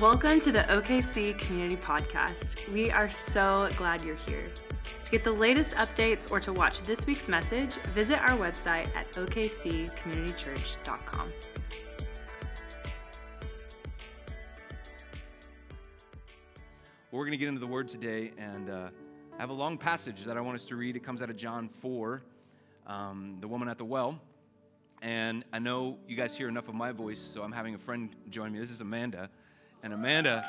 Welcome to the OKC Community Podcast. We are so glad you're here. To get the latest updates or to watch this week's message, visit our website at okccommunitychurch.com. We're going to get into the Word today, and uh, I have a long passage that I want us to read. It comes out of John 4, um, the woman at the well. And I know you guys hear enough of my voice, so I'm having a friend join me. This is Amanda. And Amanda,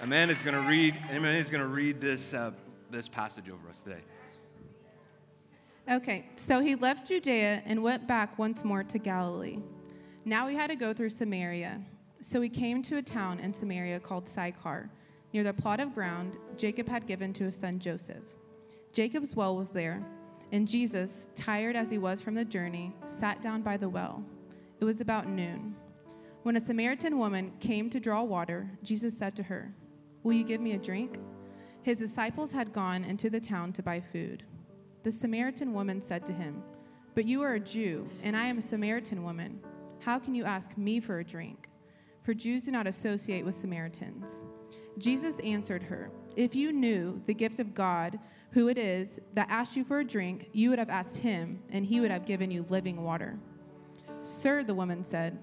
Amanda's going to read, Amanda's going to read this, uh, this passage over us today. Okay, so he left Judea and went back once more to Galilee. Now he had to go through Samaria. So he came to a town in Samaria called Sychar, near the plot of ground Jacob had given to his son Joseph. Jacob's well was there, and Jesus, tired as he was from the journey, sat down by the well. It was about noon. When a Samaritan woman came to draw water, Jesus said to her, Will you give me a drink? His disciples had gone into the town to buy food. The Samaritan woman said to him, But you are a Jew, and I am a Samaritan woman. How can you ask me for a drink? For Jews do not associate with Samaritans. Jesus answered her, If you knew the gift of God, who it is that asked you for a drink, you would have asked him, and he would have given you living water. Sir, the woman said,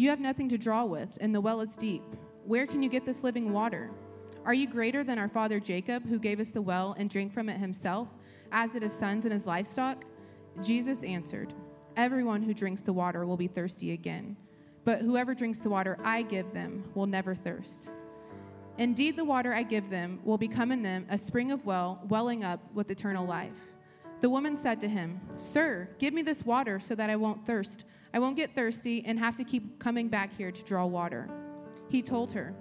you have nothing to draw with, and the well is deep. Where can you get this living water? Are you greater than our father Jacob, who gave us the well and drank from it himself, as did his sons and his livestock? Jesus answered, Everyone who drinks the water will be thirsty again, but whoever drinks the water I give them will never thirst. Indeed, the water I give them will become in them a spring of well, welling up with eternal life. The woman said to him, Sir, give me this water so that I won't thirst I won't get thirsty and have to keep coming back here to draw water. He told her,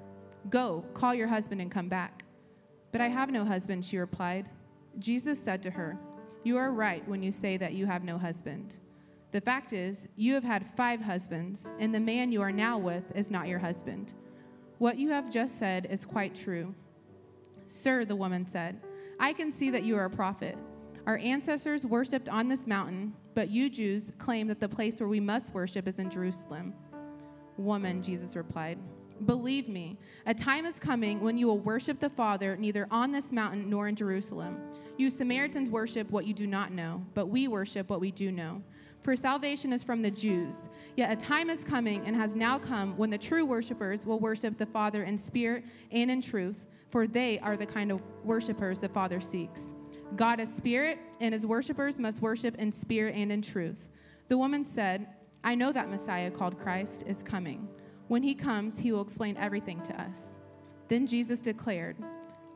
Go, call your husband and come back. But I have no husband, she replied. Jesus said to her, You are right when you say that you have no husband. The fact is, you have had five husbands, and the man you are now with is not your husband. What you have just said is quite true. Sir, the woman said, I can see that you are a prophet. Our ancestors worshipped on this mountain, but you Jews claim that the place where we must worship is in Jerusalem. Woman, Jesus replied, Believe me, a time is coming when you will worship the Father neither on this mountain nor in Jerusalem. You Samaritans worship what you do not know, but we worship what we do know. For salvation is from the Jews. Yet a time is coming and has now come when the true worshipers will worship the Father in spirit and in truth, for they are the kind of worshipers the Father seeks. God is spirit, and his worshippers must worship in spirit and in truth. The woman said, I know that Messiah called Christ is coming. When he comes, he will explain everything to us. Then Jesus declared,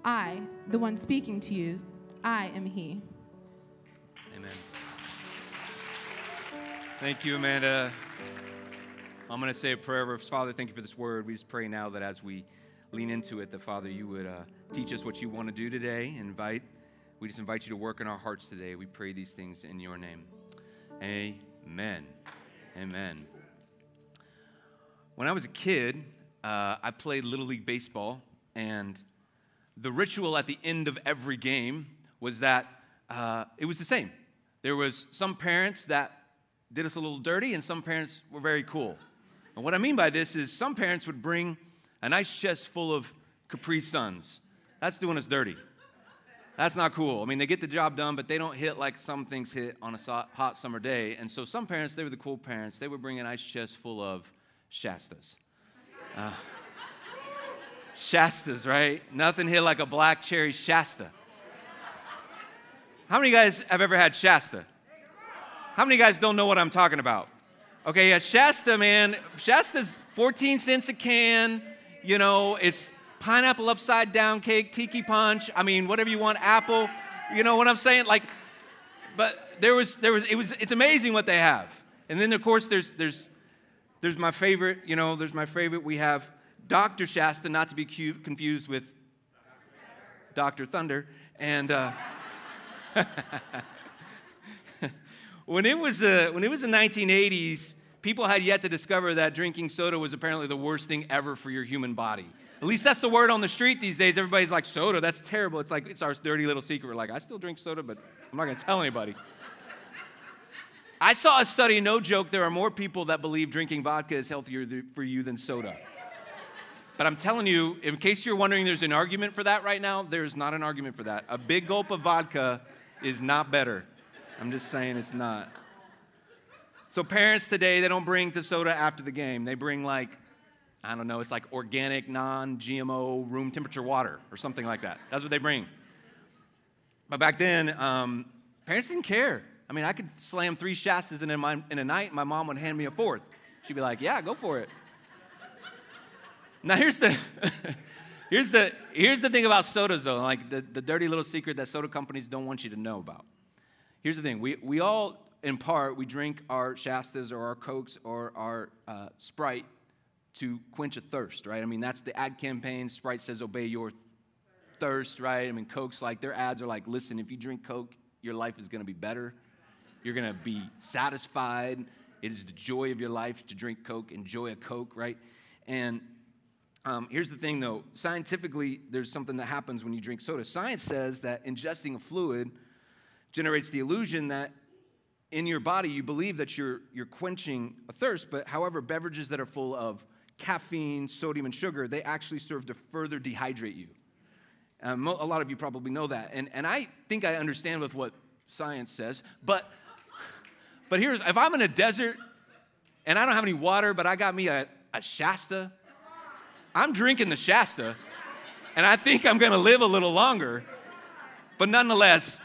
I, the one speaking to you, I am he. Amen. Thank you, Amanda. I'm going to say a prayer. Father, thank you for this word. We just pray now that as we lean into it, that Father, you would uh, teach us what you want to do today. Invite we just invite you to work in our hearts today. We pray these things in your name. Amen. Amen. When I was a kid, uh, I played Little League Baseball, and the ritual at the end of every game was that uh, it was the same. There was some parents that did us a little dirty, and some parents were very cool. And what I mean by this is some parents would bring a nice chest full of Capri Suns. That's doing us dirty. That's not cool. I mean, they get the job done, but they don't hit like some things hit on a hot summer day. And so some parents, they were the cool parents, they would bring an ice chest full of Shastas. Uh, Shastas, right? Nothing hit like a black cherry Shasta. How many guys have ever had Shasta? How many guys don't know what I'm talking about? Okay, yeah, Shasta, man. Shasta's 14 cents a can. You know, it's pineapple upside down cake, tiki punch. I mean, whatever you want, apple. You know what I'm saying? Like, but there was, there was, it was, it's amazing what they have. And then of course there's, there's, there's my favorite. You know, there's my favorite. We have Dr. Shasta, not to be confused with Dr. Thunder, and. Uh, when it was uh, when it was the 1980s, people had yet to discover that drinking soda was apparently the worst thing ever for your human body. At least that's the word on the street these days. Everybody's like, soda, that's terrible. It's like, it's our dirty little secret. We're like, I still drink soda, but I'm not going to tell anybody. I saw a study, no joke, there are more people that believe drinking vodka is healthier for you than soda. But I'm telling you, in case you're wondering there's an argument for that right now, there's not an argument for that. A big gulp of vodka is not better. I'm just saying it's not. So, parents today, they don't bring the soda after the game. They bring, like, I don't know, it's like organic, non GMO, room temperature water or something like that. That's what they bring. But back then, um, parents didn't care. I mean, I could slam three Shastas in, my, in a night, and my mom would hand me a fourth. She'd be like, Yeah, go for it. Now, here's the. here's the here's the thing about sodas though like the, the dirty little secret that soda companies don't want you to know about here's the thing we, we all in part we drink our shastas or our cokes or our uh, sprite to quench a thirst right? I mean that's the ad campaign. Sprite says obey your thirst right? I mean coke's like their ads are like listen if you drink coke your life is going to be better. You're going to be satisfied. It is the joy of your life to drink coke. Enjoy a coke right? And um, here's the thing though. Scientifically, there's something that happens when you drink soda. Science says that ingesting a fluid generates the illusion that in your body you believe that you're, you're quenching a thirst, but however, beverages that are full of caffeine, sodium, and sugar, they actually serve to further dehydrate you. Um, a lot of you probably know that. And, and I think I understand with what science says, but, but here's if I'm in a desert and I don't have any water, but I got me a, a Shasta I'm drinking the Shasta, and I think I'm gonna live a little longer. But nonetheless,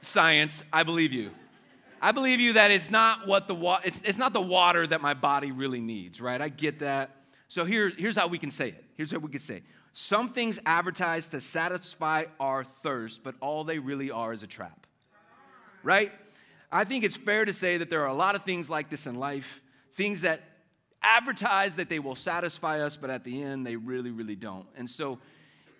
science, I believe you. I believe you that it's not what the wa- it's, it's not the water that my body really needs, right? I get that. So here, here's how we can say it. Here's what we can say. Some things advertise to satisfy our thirst, but all they really are is a trap. Right? I think it's fair to say that there are a lot of things like this in life, things that advertise that they will satisfy us, but at the end, they really, really don't. And so,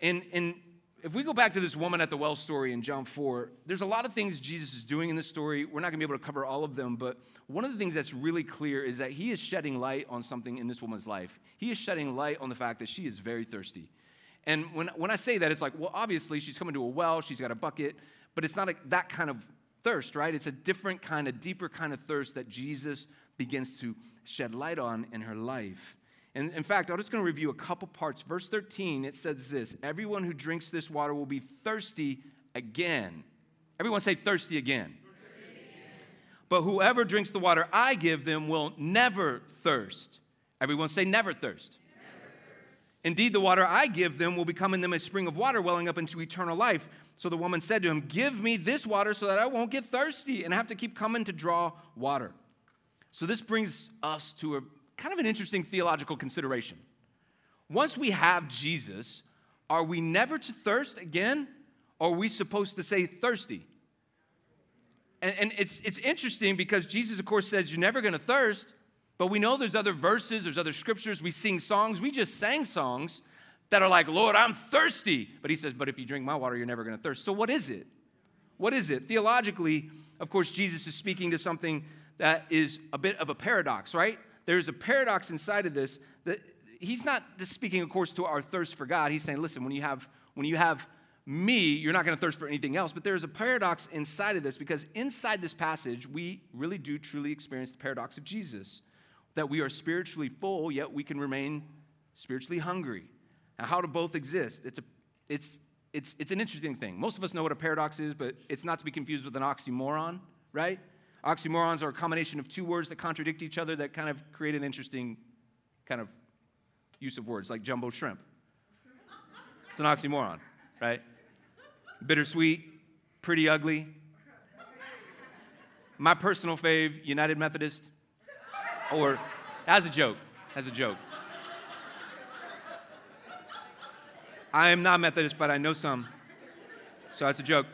in, in, if we go back to this woman at the well story in John 4, there's a lot of things Jesus is doing in this story. We're not going to be able to cover all of them, but one of the things that's really clear is that he is shedding light on something in this woman's life. He is shedding light on the fact that she is very thirsty. And when, when I say that, it's like, well, obviously, she's coming to a well, she's got a bucket, but it's not a, that kind of thirst, right? It's a different kind of, deeper kind of thirst that Jesus begins to shed light on in her life. And in fact, I'm just going to review a couple parts. Verse 13, it says this Everyone who drinks this water will be thirsty again. Everyone say thirsty again. But whoever drinks the water I give them will never thirst. Everyone say never thirst. Indeed, the water I give them will become in them a spring of water welling up into eternal life. So the woman said to him, Give me this water so that I won't get thirsty and have to keep coming to draw water. So, this brings us to a kind of an interesting theological consideration. Once we have Jesus, are we never to thirst again? Or are we supposed to say thirsty? And, and it's, it's interesting because Jesus, of course, says you're never going to thirst, but we know there's other verses, there's other scriptures. We sing songs. We just sang songs that are like, Lord, I'm thirsty. But he says, but if you drink my water, you're never going to thirst. So, what is it? What is it? Theologically, of course, Jesus is speaking to something that is a bit of a paradox, right? There's a paradox inside of this that he's not just speaking, of course, to our thirst for God. He's saying, listen, when you have when you have me, you're not going to thirst for anything else. But there's a paradox inside of this because inside this passage, we really do truly experience the paradox of Jesus that we are spiritually full, yet we can remain spiritually hungry. Now, how do both exist? It's, a, it's, it's, it's an interesting thing. Most of us know what a paradox is, but it's not to be confused with an oxymoron, right? Oxymorons are a combination of two words that contradict each other that kind of create an interesting kind of use of words, like jumbo shrimp. It's an oxymoron, right? Bittersweet, pretty ugly. My personal fave, United Methodist, or as a joke, as a joke. I am not Methodist, but I know some, so that's a joke.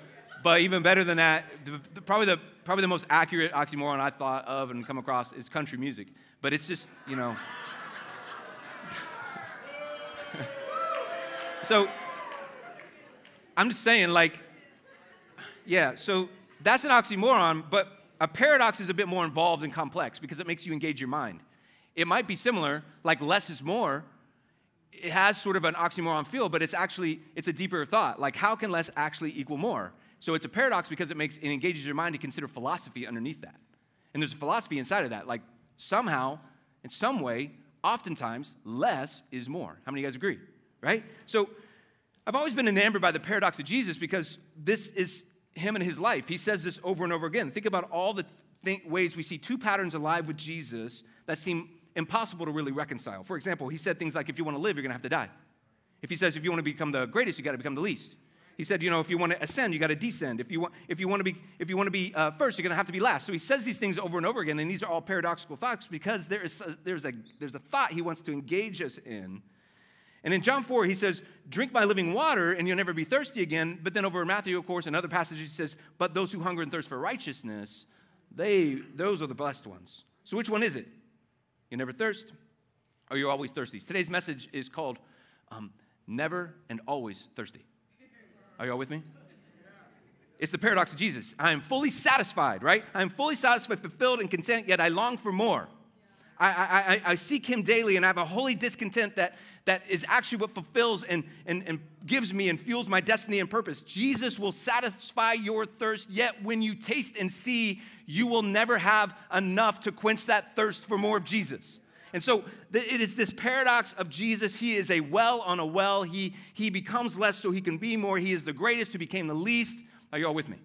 But even better than that, the, the, probably the probably the most accurate oxymoron I thought of and come across is country music. But it's just, you know. so I'm just saying, like, yeah, so that's an oxymoron, but a paradox is a bit more involved and complex because it makes you engage your mind. It might be similar, like less is more. It has sort of an oxymoron feel, but it's actually it's a deeper thought. Like, how can less actually equal more? So it's a paradox because it makes it engages your mind to consider philosophy underneath that. And there's a philosophy inside of that. Like somehow, in some way, oftentimes less is more. How many of you guys agree? Right? So I've always been enamored by the paradox of Jesus because this is him and his life. He says this over and over again. Think about all the th- ways we see two patterns alive with Jesus that seem impossible to really reconcile. For example, he said things like, if you want to live, you're going to have to die. If he says, if you want to become the greatest, you got to become the least. He said, you know, if you want to ascend, you got to descend. If you want, if you want to be, if you want to be uh, first, you're going to have to be last. So he says these things over and over again, and these are all paradoxical thoughts because there is a, there's a there's a thought he wants to engage us in. And in John 4, he says, Drink my living water, and you'll never be thirsty again. But then over in Matthew, of course, in other passages, he says, But those who hunger and thirst for righteousness, they those are the blessed ones. So which one is it? You never thirst, or you're always thirsty. Today's message is called um, Never and Always Thirsty. Are y'all with me? It's the paradox of Jesus. I am fully satisfied, right? I am fully satisfied, fulfilled, and content, yet I long for more. I, I, I, seek him daily and I have a holy discontent that, that is actually what fulfills and, and, and gives me and fuels my destiny and purpose. Jesus will satisfy your thirst, yet when you taste and see, you will never have enough to quench that thirst for more of Jesus. And so it is this paradox of Jesus. He is a well on a well. He, he becomes less so he can be more. He is the greatest who became the least. Are you all with me?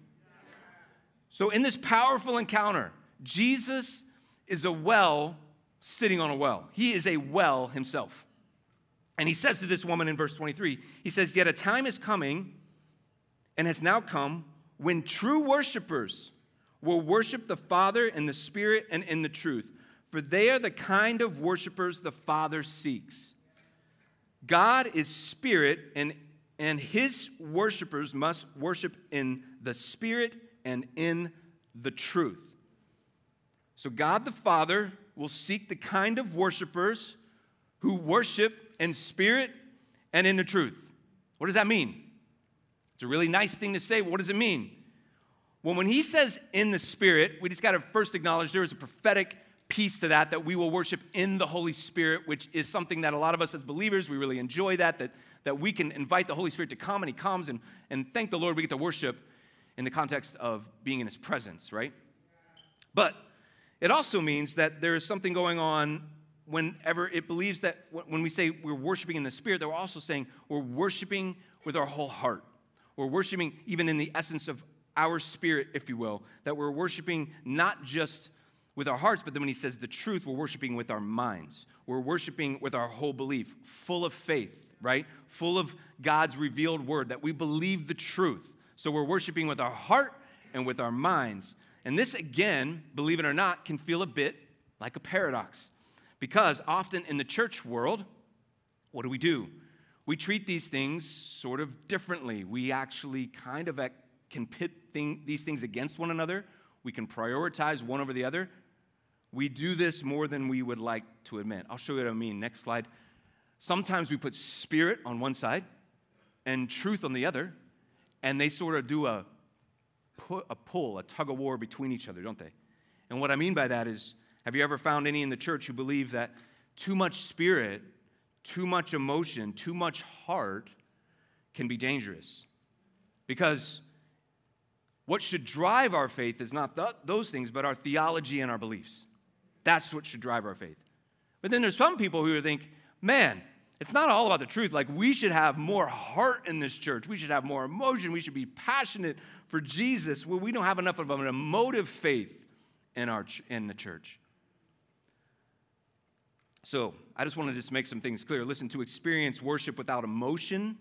So, in this powerful encounter, Jesus is a well sitting on a well. He is a well himself. And he says to this woman in verse 23, he says, Yet a time is coming and has now come when true worshipers will worship the Father in the Spirit and in the truth, for they are the kind of worshipers the Father seeks. God is spirit, and, and his worshipers must worship in the Spirit and in the truth. So, God the Father will seek the kind of worshipers who worship in spirit and in the truth. What does that mean? It's a really nice thing to say. What does it mean? Well, when he says in the spirit, we just got to first acknowledge there is a prophetic piece to that that we will worship in the Holy Spirit, which is something that a lot of us as believers, we really enjoy that, that, that we can invite the Holy Spirit to come and he comes and, and thank the Lord we get to worship in the context of being in his presence, right? But it also means that there is something going on whenever it believes that when we say we're worshiping in the Spirit, that we're also saying we're worshiping with our whole heart. We're worshiping even in the essence of our spirit, if you will, that we're worshiping not just with our hearts, but then when he says the truth, we're worshiping with our minds. We're worshiping with our whole belief, full of faith, right? Full of God's revealed word, that we believe the truth. So we're worshiping with our heart and with our minds. And this, again, believe it or not, can feel a bit like a paradox. Because often in the church world, what do we do? We treat these things sort of differently. We actually kind of uh, can pit thing, these things against one another. We can prioritize one over the other. We do this more than we would like to admit. I'll show you what I mean. Next slide. Sometimes we put spirit on one side and truth on the other, and they sort of do a a pull, a tug of war between each other, don't they? And what I mean by that is have you ever found any in the church who believe that too much spirit, too much emotion, too much heart can be dangerous? Because what should drive our faith is not th- those things, but our theology and our beliefs. That's what should drive our faith. But then there's some people who think, man, it's not all about the truth. Like, we should have more heart in this church. We should have more emotion. We should be passionate for Jesus. Well, we don't have enough of an emotive faith in, our, in the church. So, I just wanted to just make some things clear. Listen, to experience worship without emotion,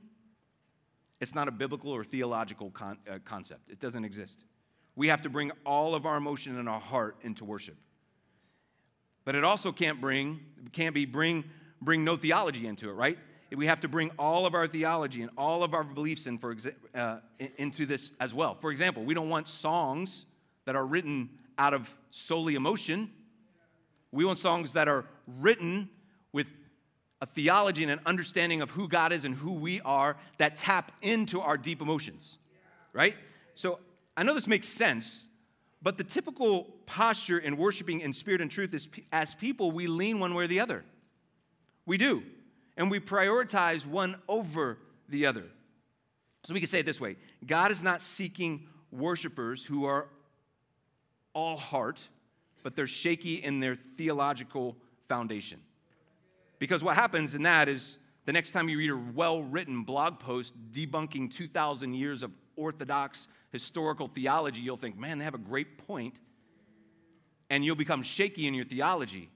it's not a biblical or theological con- uh, concept. It doesn't exist. We have to bring all of our emotion and our heart into worship. But it also can't bring, can't be bring bring no theology into it, right? We have to bring all of our theology and all of our beliefs in for uh, into this as well. For example, we don't want songs that are written out of solely emotion. We want songs that are written with a theology and an understanding of who God is and who we are that tap into our deep emotions, right? So I know this makes sense, but the typical posture in worshiping in spirit and truth is as people, we lean one way or the other. We do. And we prioritize one over the other. So we can say it this way God is not seeking worshipers who are all heart, but they're shaky in their theological foundation. Because what happens in that is the next time you read a well written blog post debunking 2,000 years of orthodox historical theology, you'll think, man, they have a great point, and you'll become shaky in your theology.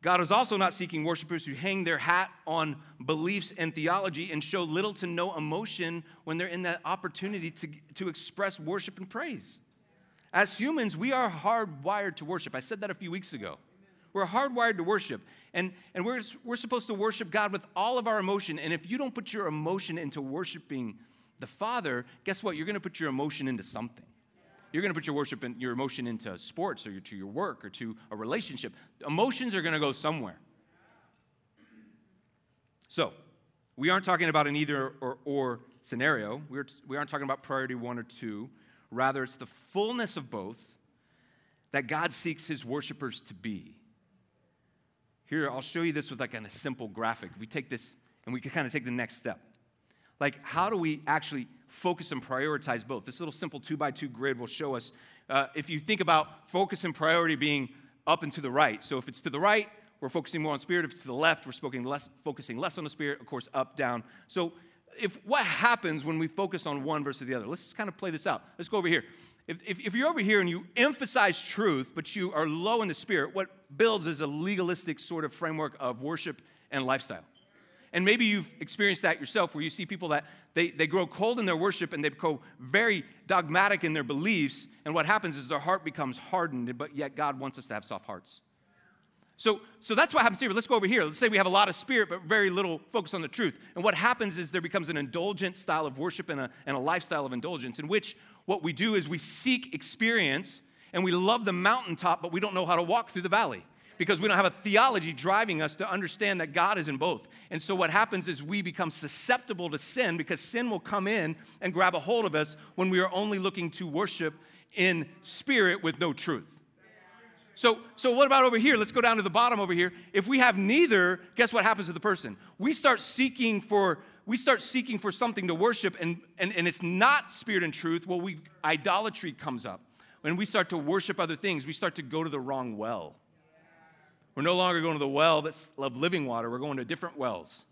God is also not seeking worshipers who hang their hat on beliefs and theology and show little to no emotion when they're in that opportunity to, to express worship and praise. As humans, we are hardwired to worship. I said that a few weeks ago. We're hardwired to worship. And, and we're, we're supposed to worship God with all of our emotion. And if you don't put your emotion into worshiping the Father, guess what? You're going to put your emotion into something. You're going to put your worship and your emotion into sports or to your work or to a relationship. Emotions are going to go somewhere. So, we aren't talking about an either or, or scenario. We're, we aren't talking about priority one or two. Rather, it's the fullness of both that God seeks his worshipers to be. Here, I'll show you this with like a simple graphic. We take this and we can kind of take the next step. Like, how do we actually focus and prioritize both? This little simple two by two grid will show us. Uh, if you think about focus and priority being up and to the right, so if it's to the right, we're focusing more on spirit. If it's to the left, we're less, focusing less on the spirit, of course, up, down. So, if what happens when we focus on one versus the other? Let's just kind of play this out. Let's go over here. If, if, if, you're over here and you emphasize truth, but you are low in the spirit, what builds is a legalistic sort of framework of worship and lifestyle. And maybe you've experienced that yourself where you see people that they, they grow cold in their worship and they go very dogmatic in their beliefs. And what happens is their heart becomes hardened, but yet God wants us to have soft hearts. So, so that's what happens here. Let's go over here. Let's say we have a lot of spirit, but very little focus on the truth. And what happens is there becomes an indulgent style of worship and a, and a lifestyle of indulgence in which what we do is we seek experience and we love the mountaintop, but we don't know how to walk through the valley because we don't have a theology driving us to understand that God is in both. And so what happens is we become susceptible to sin because sin will come in and grab a hold of us when we are only looking to worship in spirit with no truth. So, so what about over here? Let's go down to the bottom over here. If we have neither, guess what happens to the person? We start seeking for we start seeking for something to worship and, and, and it's not spirit and truth. Well, we idolatry comes up. When we start to worship other things, we start to go to the wrong well. We're no longer going to the well that's of living water, we're going to different wells.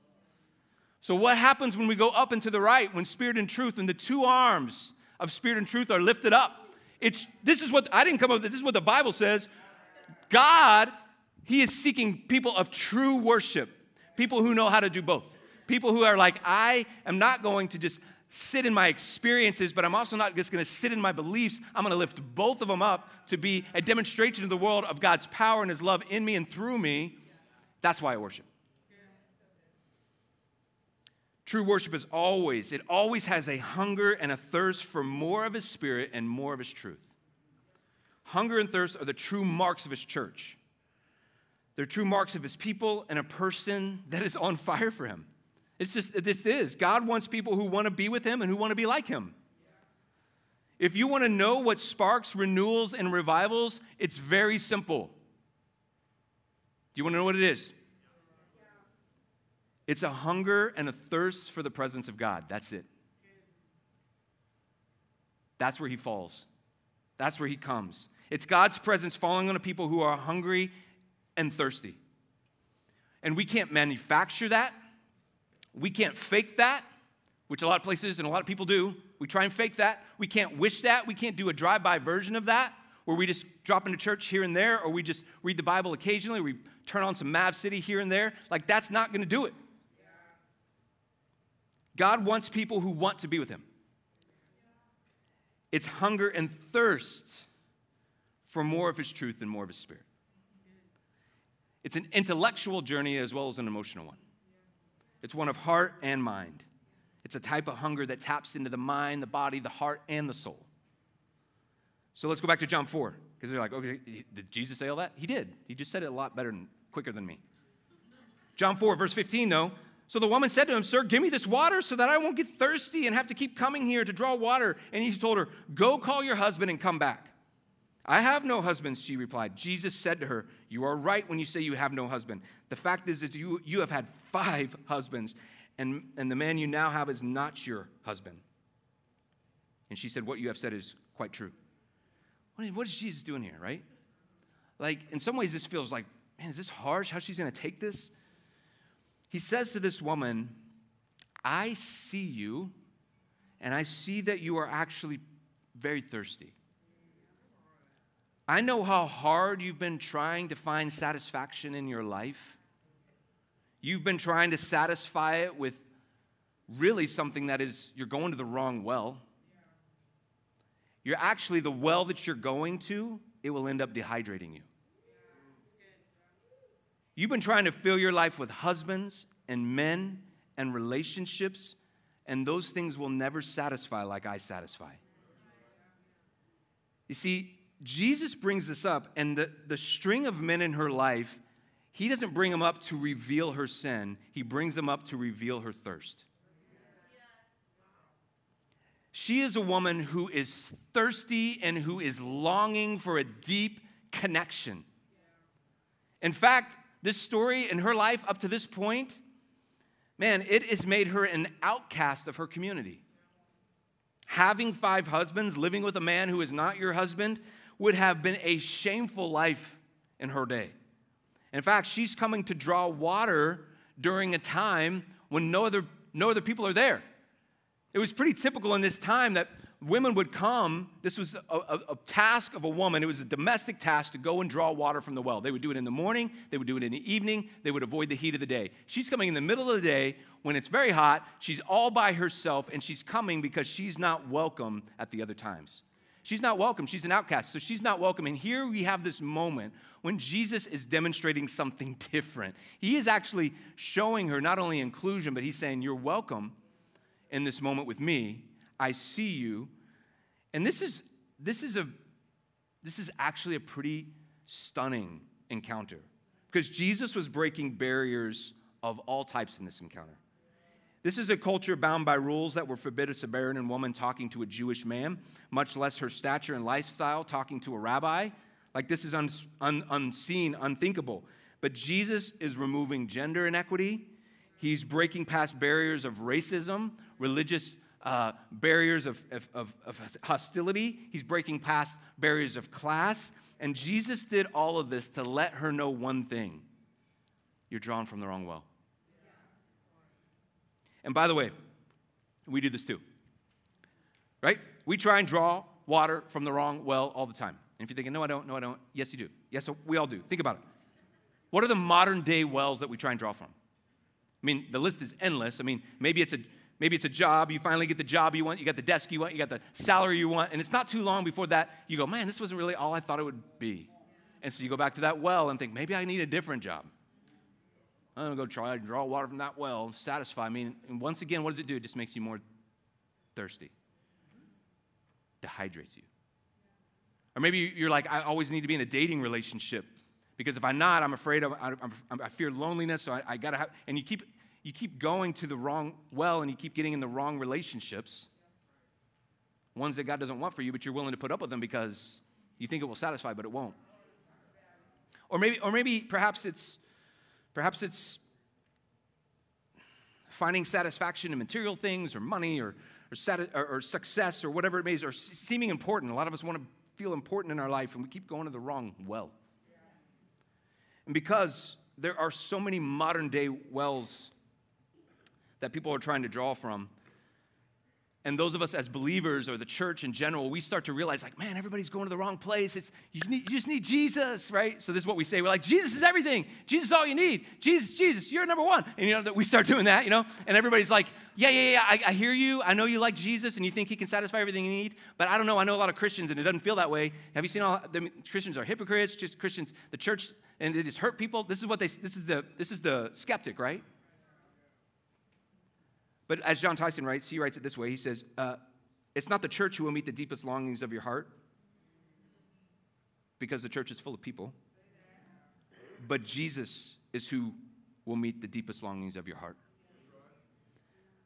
So, what happens when we go up and to the right, when spirit and truth and the two arms of spirit and truth are lifted up? It's, this is what I didn't come up with, this is what the Bible says. God, He is seeking people of true worship, people who know how to do both. People who are like, I am not going to just sit in my experiences, but I'm also not just going to sit in my beliefs. I'm going to lift both of them up to be a demonstration to the world of God's power and His love in me and through me. That's why I worship. True worship is always, it always has a hunger and a thirst for more of His Spirit and more of His truth. Hunger and thirst are the true marks of His church. They're true marks of His people and a person that is on fire for Him. It's just, this is. God wants people who want to be with Him and who want to be like Him. If you want to know what sparks renewals and revivals, it's very simple. Do you want to know what it is? It's a hunger and a thirst for the presence of God. That's it. That's where He falls. That's where He comes. It's God's presence falling on a people who are hungry and thirsty. And we can't manufacture that. We can't fake that, which a lot of places and a lot of people do. We try and fake that. We can't wish that. We can't do a drive by version of that where we just drop into church here and there or we just read the Bible occasionally. We turn on some Mav City here and there. Like, that's not going to do it. God wants people who want to be with Him. It's hunger and thirst for more of His truth and more of His Spirit. It's an intellectual journey as well as an emotional one. It's one of heart and mind. It's a type of hunger that taps into the mind, the body, the heart, and the soul. So let's go back to John 4, because they're like, okay, did Jesus say all that? He did. He just said it a lot better and quicker than me. John 4, verse 15, though. So the woman said to him, Sir, give me this water so that I won't get thirsty and have to keep coming here to draw water. And he told her, Go call your husband and come back. I have no husband, she replied. Jesus said to her, You are right when you say you have no husband. The fact is that you, you have had five husbands, and, and the man you now have is not your husband. And she said, What you have said is quite true. What is, what is Jesus doing here, right? Like, in some ways, this feels like man, is this harsh? How she's going to take this? He says to this woman, I see you, and I see that you are actually very thirsty. I know how hard you've been trying to find satisfaction in your life. You've been trying to satisfy it with really something that is, you're going to the wrong well. You're actually, the well that you're going to, it will end up dehydrating you. You've been trying to fill your life with husbands and men and relationships, and those things will never satisfy like I satisfy. You see, Jesus brings this up, and the, the string of men in her life, he doesn't bring them up to reveal her sin, he brings them up to reveal her thirst. She is a woman who is thirsty and who is longing for a deep connection. In fact, this story in her life up to this point, man, it has made her an outcast of her community. Having five husbands, living with a man who is not your husband, would have been a shameful life in her day. In fact, she's coming to draw water during a time when no other, no other people are there. It was pretty typical in this time that women would come. This was a, a, a, task of a woman. It was a domestic task to go and draw water from the well. They would do it in the morning, they would do it in the evening, they would avoid the heat of the day. She's coming in the middle of the day when it's very hot. She's all by herself, and she's coming because she's not welcome at the other times. She's not welcome. She's an outcast. So she's not welcome. And here we have this moment when Jesus is demonstrating something different. He is actually showing her not only inclusion, but he's saying, You're welcome in this moment with me. I see you. And this is this is a this is actually a pretty stunning encounter because Jesus was breaking barriers of all types in this encounter. This is a culture bound by rules that would forbid a Samaritan woman talking to a Jewish man, much less her stature and lifestyle talking to a rabbi. Like this is un, un, unseen, unthinkable. But Jesus is removing gender inequity. He's breaking past barriers of racism, religious uh, barriers of, of, of, of hostility. He's breaking past barriers of class. And Jesus did all of this to let her know one thing you're drawn from the wrong well. And by the way, we do this too, right? We try and draw water from the wrong well all the time. And if you're thinking, no, I don't, no, I don't, yes, you do. Yes, we all do. Think about it. What are the modern day wells that we try and draw from? I mean, the list is endless. I mean, maybe it's a maybe it's a job. You finally get the job you want. You got the desk you want. You got the salary you want. And it's not too long before that you go, man, this wasn't really all I thought it would be. And so you go back to that well and think, maybe I need a different job. I'm going to go try and draw water from that well, and satisfy me. And once again, what does it do? It just makes you more thirsty, dehydrates you. Or maybe you're like, I always need to be in a dating relationship because if I'm not, I'm afraid of, I, I fear loneliness, so I, I got to have, and you keep, you keep going to the wrong well and you keep getting in the wrong relationships, ones that God doesn't want for you, but you're willing to put up with them because you think it will satisfy, but it won't. Or maybe, or maybe perhaps it's Perhaps it's finding satisfaction in material things or money or, or, sati- or, or success or whatever it may be, or seeming important. A lot of us want to feel important in our life and we keep going to the wrong well. And because there are so many modern day wells that people are trying to draw from, and those of us as believers or the church in general, we start to realize, like, man, everybody's going to the wrong place. It's you, need, you just need Jesus, right? So this is what we say. We're like, Jesus is everything. Jesus is all you need. Jesus, Jesus, you're number one. And you know that we start doing that, you know, and everybody's like, yeah, yeah, yeah. I, I hear you. I know you like Jesus and you think He can satisfy everything you need. But I don't know. I know a lot of Christians and it doesn't feel that way. Have you seen all the Christians are hypocrites? Just Christians, the church, and they just hurt people. This is what they. This is the. This is the skeptic, right? But as Jon Tyson writes, he writes it this way He says, uh, It's not the church who will meet the deepest longings of your heart, because the church is full of people, but Jesus is who will meet the deepest longings of your heart.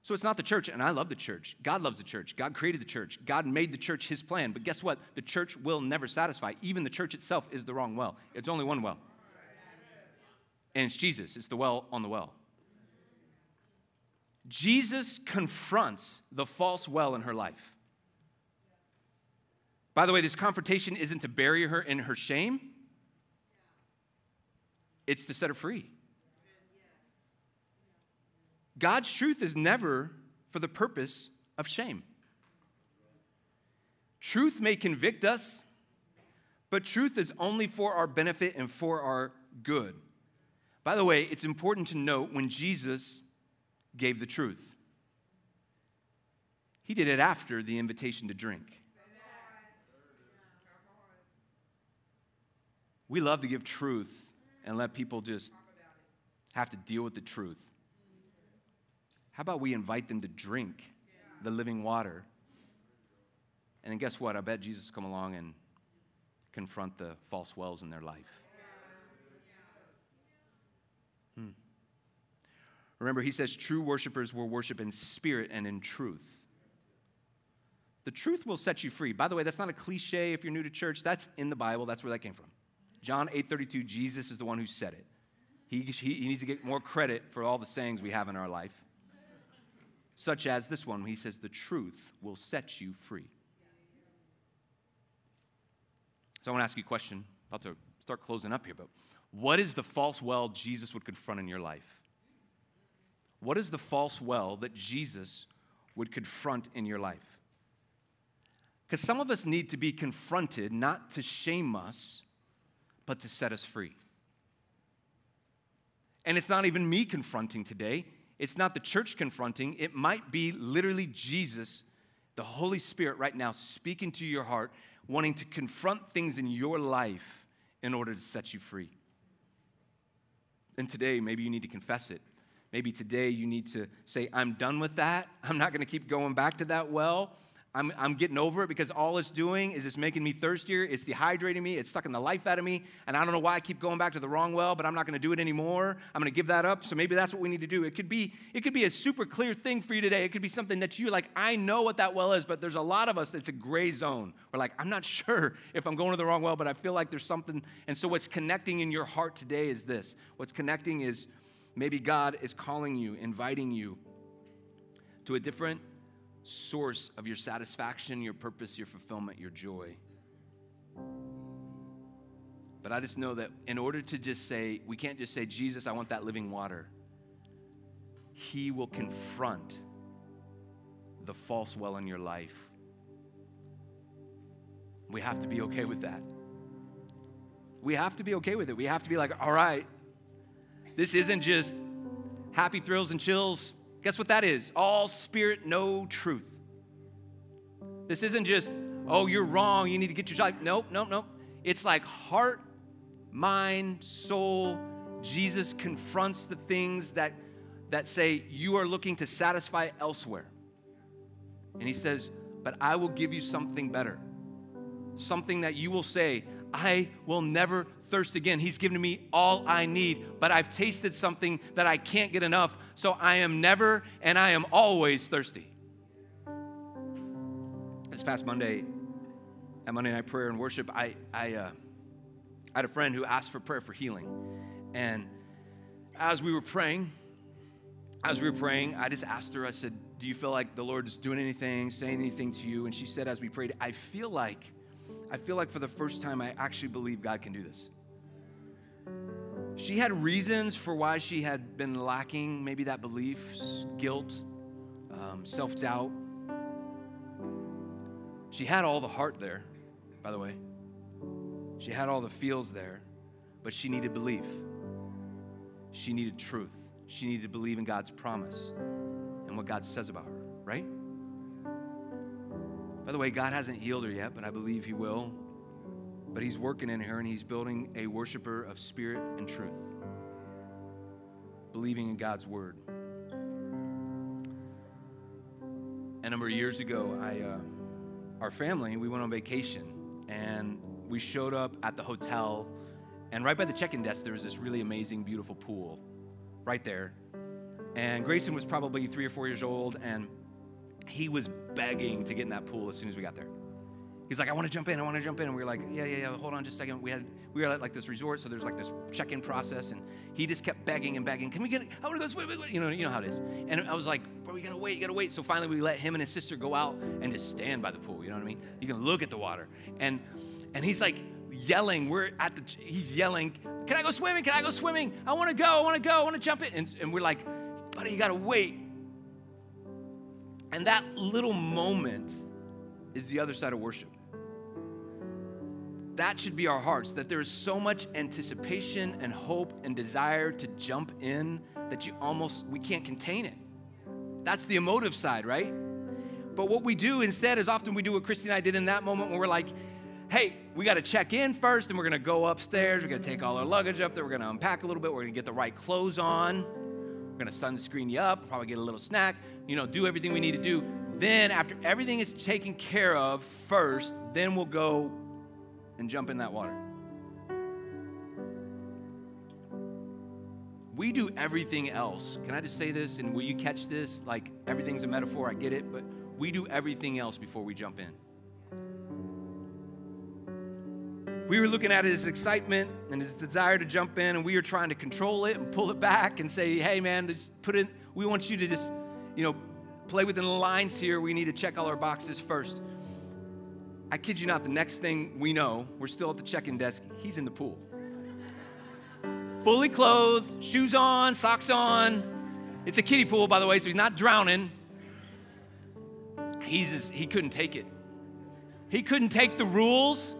So it's not the church, and I love the church. God loves the church. God created the church. God made the church his plan. But guess what? The church will never satisfy. Even the church itself is the wrong well. It's only one well. And it's Jesus. It's the well on the well. Jesus confronts the false well in her life. By the way, this confrontation isn't to bury her in her shame, it's to set her free. God's truth is never for the purpose of shame. Truth may convict us, but truth is only for our benefit and for our good. By the way, it's important to note when Jesus gave the truth, he did it after the invitation to drink. We love to give truth and let people just have to deal with the truth. How about we invite them to drink the living water? And then guess what? I bet Jesus come along and confront the false wells in their life. Remember, he says true worshipers will worship in spirit and in truth. The truth will set you free. By the way, that's not a cliche if you're new to church. That's in the Bible. That's where that came from. John 8:32, Jesus is the one who said it. He, he, he needs to get more credit for all the sayings we have in our life, such as this one. He says, The truth will set you free. So I want to ask you a question. About to start closing up here, but what is the false well Jesus would confront in your life? What is the false well that Jesus would confront in your life? Because some of us need to be confronted not to shame us, but to set us free. And it's not even me confronting today. It's not the church confronting. It might be literally Jesus, the Holy Spirit, right now speaking to your heart, wanting to confront things in your life in order to set you free. And today, maybe you need to confess it. Maybe today you need to say, I'm done with that. I'm not going to keep going back to that well. I'm, I'm getting over it because all it's doing is it's making me thirstier. It's dehydrating me. It's sucking the life out of me. And I don't know why I keep going back to the wrong well, but I'm not going to do it anymore. I'm going to give that up. So maybe that's what we need to do. It could be, it could be a super clear thing for you today. It could be something that you like, I know what that well is, but there's a lot of us that's a gray zone. We're like, I'm not sure if I'm going to the wrong well, but I feel like there's something. And so what's connecting in your heart today is this. What's connecting is maybe God is calling you, inviting you to a different source of your satisfaction, your purpose, your fulfillment, your joy. But I just know that in order to just say, we can't just say, Jesus, I want that living water. He will confront the false well in your life. We have to be okay with that. We have to be okay with it. We have to be like, all right, this isn't just happy thrills and chills Guess what that is? All spirit, no truth. This isn't just, oh, you're wrong, you need to get your life. Nope, nope, nope. It's like heart, mind, soul. Jesus confronts the things that, that say you are looking to satisfy elsewhere. And he says, But I will give you something better. Something that you will say, I will never thirst again. He's given me all I need, but I've tasted something that I can't get enough, so I am never and I am always thirsty. This past Monday, at Monday Night Prayer and Worship, I, I, uh, I had a friend who asked for prayer for healing. And as we were praying, as we were praying, I just asked her, I said, Do you feel like the Lord is doing anything, saying anything to you? And she said, as we prayed, I feel like, I feel like for the first time, I actually believe God can do this. She had reasons for why she had been lacking, maybe that belief, guilt, um, self doubt. She had all the heart there, by the way. She had all the feels there, but she needed belief. She needed truth. She needed to believe in God's promise and what God says about her, right? By the way, God hasn't healed her yet, but I believe He will. But He's working in her and He's building a worshiper of spirit and truth, believing in God's word. A number of years ago, I, uh, our family, we went on vacation and we showed up at the hotel. And right by the check in desk, there was this really amazing, beautiful pool right there. And Grayson was probably three or four years old, and he was begging to get in that pool as soon as we got there. He's like, I want to jump in, I want to jump in. And we were like, yeah, yeah, yeah, hold on just a second. We had we were at like this resort, so there's like this check-in process, and he just kept begging and begging. Can we get? I want to go swim. You know, you know how it is. And I was like, bro, you gotta wait, you gotta wait. So finally, we let him and his sister go out and just stand by the pool. You know what I mean? You can look at the water, and and he's like yelling. We're at the, he's yelling, Can I go swimming? Can I go swimming? I wanna go, I wanna go, I wanna jump in. And, and we're like, Buddy, you gotta wait. And that little moment is the other side of worship. That should be our hearts, that there is so much anticipation and hope and desire to jump in that you almost, we can't contain it. That's the emotive side, right? But what we do instead is often we do what Christy and I did in that moment when we're like, hey, we got to check in first and we're going to go upstairs. We're going to take all our luggage up there. We're going to unpack a little bit. We're going to get the right clothes on. We're going to sunscreen you up, probably get a little snack, you know, do everything we need to do. Then, after everything is taken care of first, then we'll go and jump in that water. We do everything else. Can I just say this and will you catch this? Like everything's a metaphor, I get it, but we do everything else before we jump in. We were looking at his excitement and his desire to jump in, and we were trying to control it and pull it back and say, hey, man, just put in, we want you to just, you know, play within the lines here. We need to check all our boxes first. I kid you not, the next thing we know, we're still at the check in desk, he's in the pool. Fully clothed, shoes on, socks on. It's a kiddie pool, by the way, so he's not drowning. He's just, he couldn't take it. He couldn't take the rules.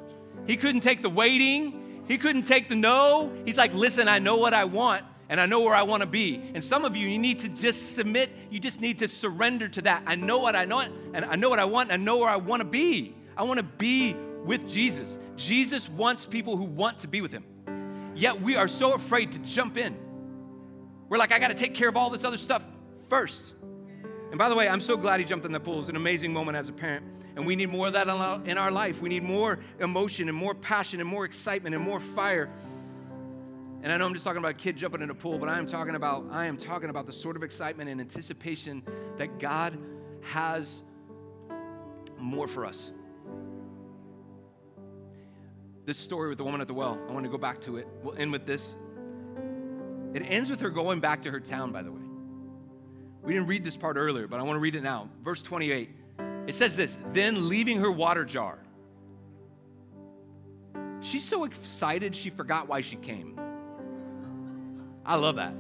He couldn't take the waiting. He couldn't take the no. He's like, listen, I know what I want and I know where I want to be. And some of you, you need to just submit. You just need to surrender to that. I know what I know, and I know what I want, and I know where I want to be. I want to be with Jesus. Jesus wants people who want to be with him. Yet we are so afraid to jump in. We're like, I got to take care of all this other stuff first. And by the way, I'm so glad he jumped in the pool. It's an amazing moment as a parent. And we need more of that in our life. We need more emotion and more passion and more excitement and more fire. And I know I'm just talking about a kid jumping in a pool, but I am talking about I am talking about the sort of excitement and anticipation that God has more for us this story with the woman at the well. I want to go back to it. We'll end with this. It ends with her going back to her town, by the way. We didn't read this part earlier, but I want to read it now. Verse 28. It says this Then leaving her water jar, she's so excited she forgot why she came. I love that.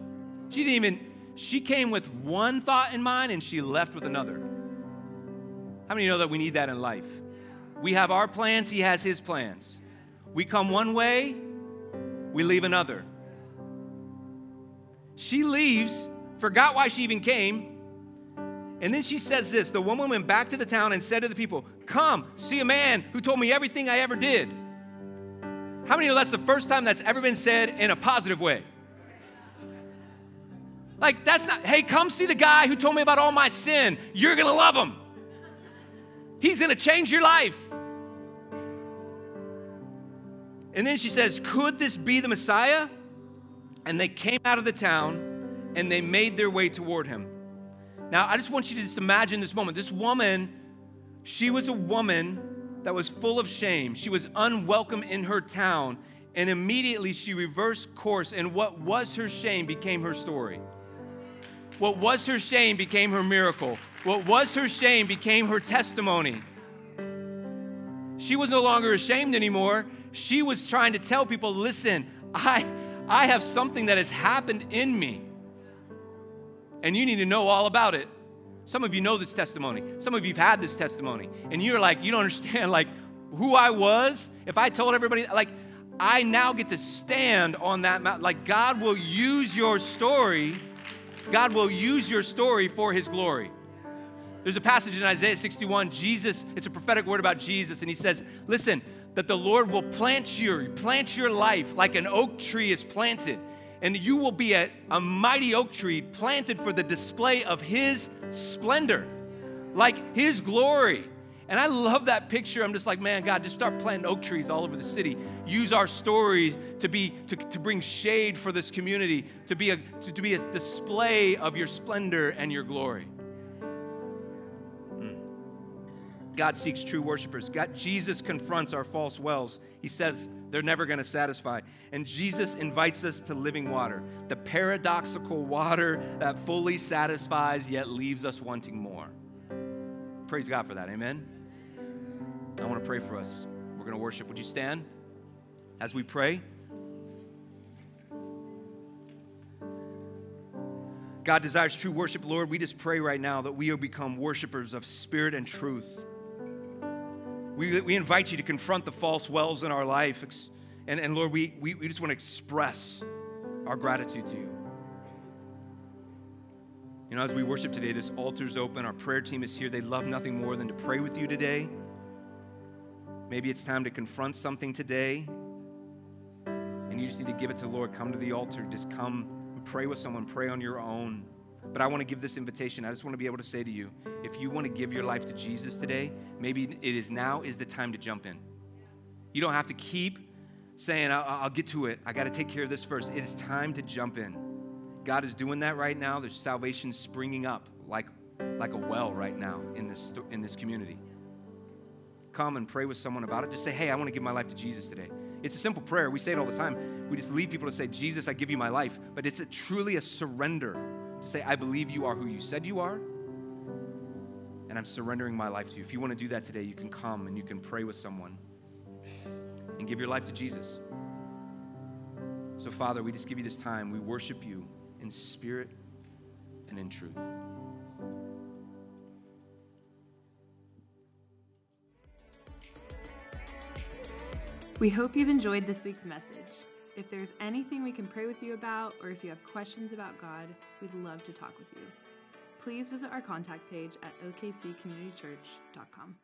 She didn't even, she came with one thought in mind and she left with another. How many know that we need that in life? We have our plans, he has his plans. We come one way, we leave another. She leaves, forgot why she even came, and then she says this The woman went back to the town and said to the people, Come, see a man who told me everything I ever did. How many know that's the first time that's ever been said in a positive way? Like, that's not, hey, come see the guy who told me about all my sin. You're gonna love him. He's gonna change your life. And then she says, Could this be the Messiah? And they came out of the town and they made their way toward him. Now, I just want you to just imagine this moment. This woman, she was a woman that was full of shame. She was unwelcome in her town. And immediately she reversed course, and what was her shame became her story. What was her shame became her miracle. What was her shame became her testimony. She was no longer ashamed anymore she was trying to tell people listen, I, I have something that has happened in me, and you need to know all about it. Some of you know this testimony. Some of you have had this testimony, and you're like, you don't understand, like, who I was. If I told everybody, like, I now get to stand on that mountain. Like, God will use your story. God will use your story for His glory. There's a passage in Isaiah 61, Jesus, it's a prophetic word about Jesus, and he says, Listen, that the Lord will plant your, plant your life like an oak tree is planted. And you will be a, a mighty oak tree planted for the display of His splendor, like His glory. And I love that picture. I'm just like, man, God, just start planting oak trees all over the city. Use our story to be to, to bring shade for this community, to be a to, to be a display of your splendor and your glory. God seeks true worshipers. God, Jesus confronts our false wells. He says they're never going to satisfy. And Jesus invites us to living water, the paradoxical water that fully satisfies yet leaves us wanting more. Praise God for that. Amen. I want to pray for us. We're going to worship. Would you stand? as we pray. God desires true worship, Lord. We just pray right now that we will become worshipers of spirit and truth. We, we invite you to confront the false wells in our life. And, and Lord, we, we, we just want to express our gratitude to you. You know, as we worship today, this altar's open. Our prayer team is here. They love nothing more than to pray with you today. Maybe it's time to confront something today. And you just need to give it to the Lord. Come to the altar. Just come and pray with someone. Pray on your own. But I want to give this invitation. I just want to be able to say to you if you want to give your life to Jesus today, maybe it is now is the time to jump in. You don't have to keep saying, I'll, I'll get to it. I got to take care of this first. It is time to jump in. God is doing that right now. There's salvation springing up like, like a well right now in this, in this community. Come and pray with someone about it. Just say, hey, I want to give my life to Jesus today. It's a simple prayer. We say it all the time. We just lead people to say, Jesus, I give you my life. But it's a, truly a surrender to say, I believe you are who you said you are, and I'm surrendering my life to you. If you want to do that today, you can come and you can pray with someone and give your life to Jesus. So, Father, we just give you this time. We worship you in spirit and in truth. We hope you've enjoyed this week's message. If there's anything we can pray with you about, or if you have questions about God, we'd love to talk with you. Please visit our contact page at okccommunitychurch.com.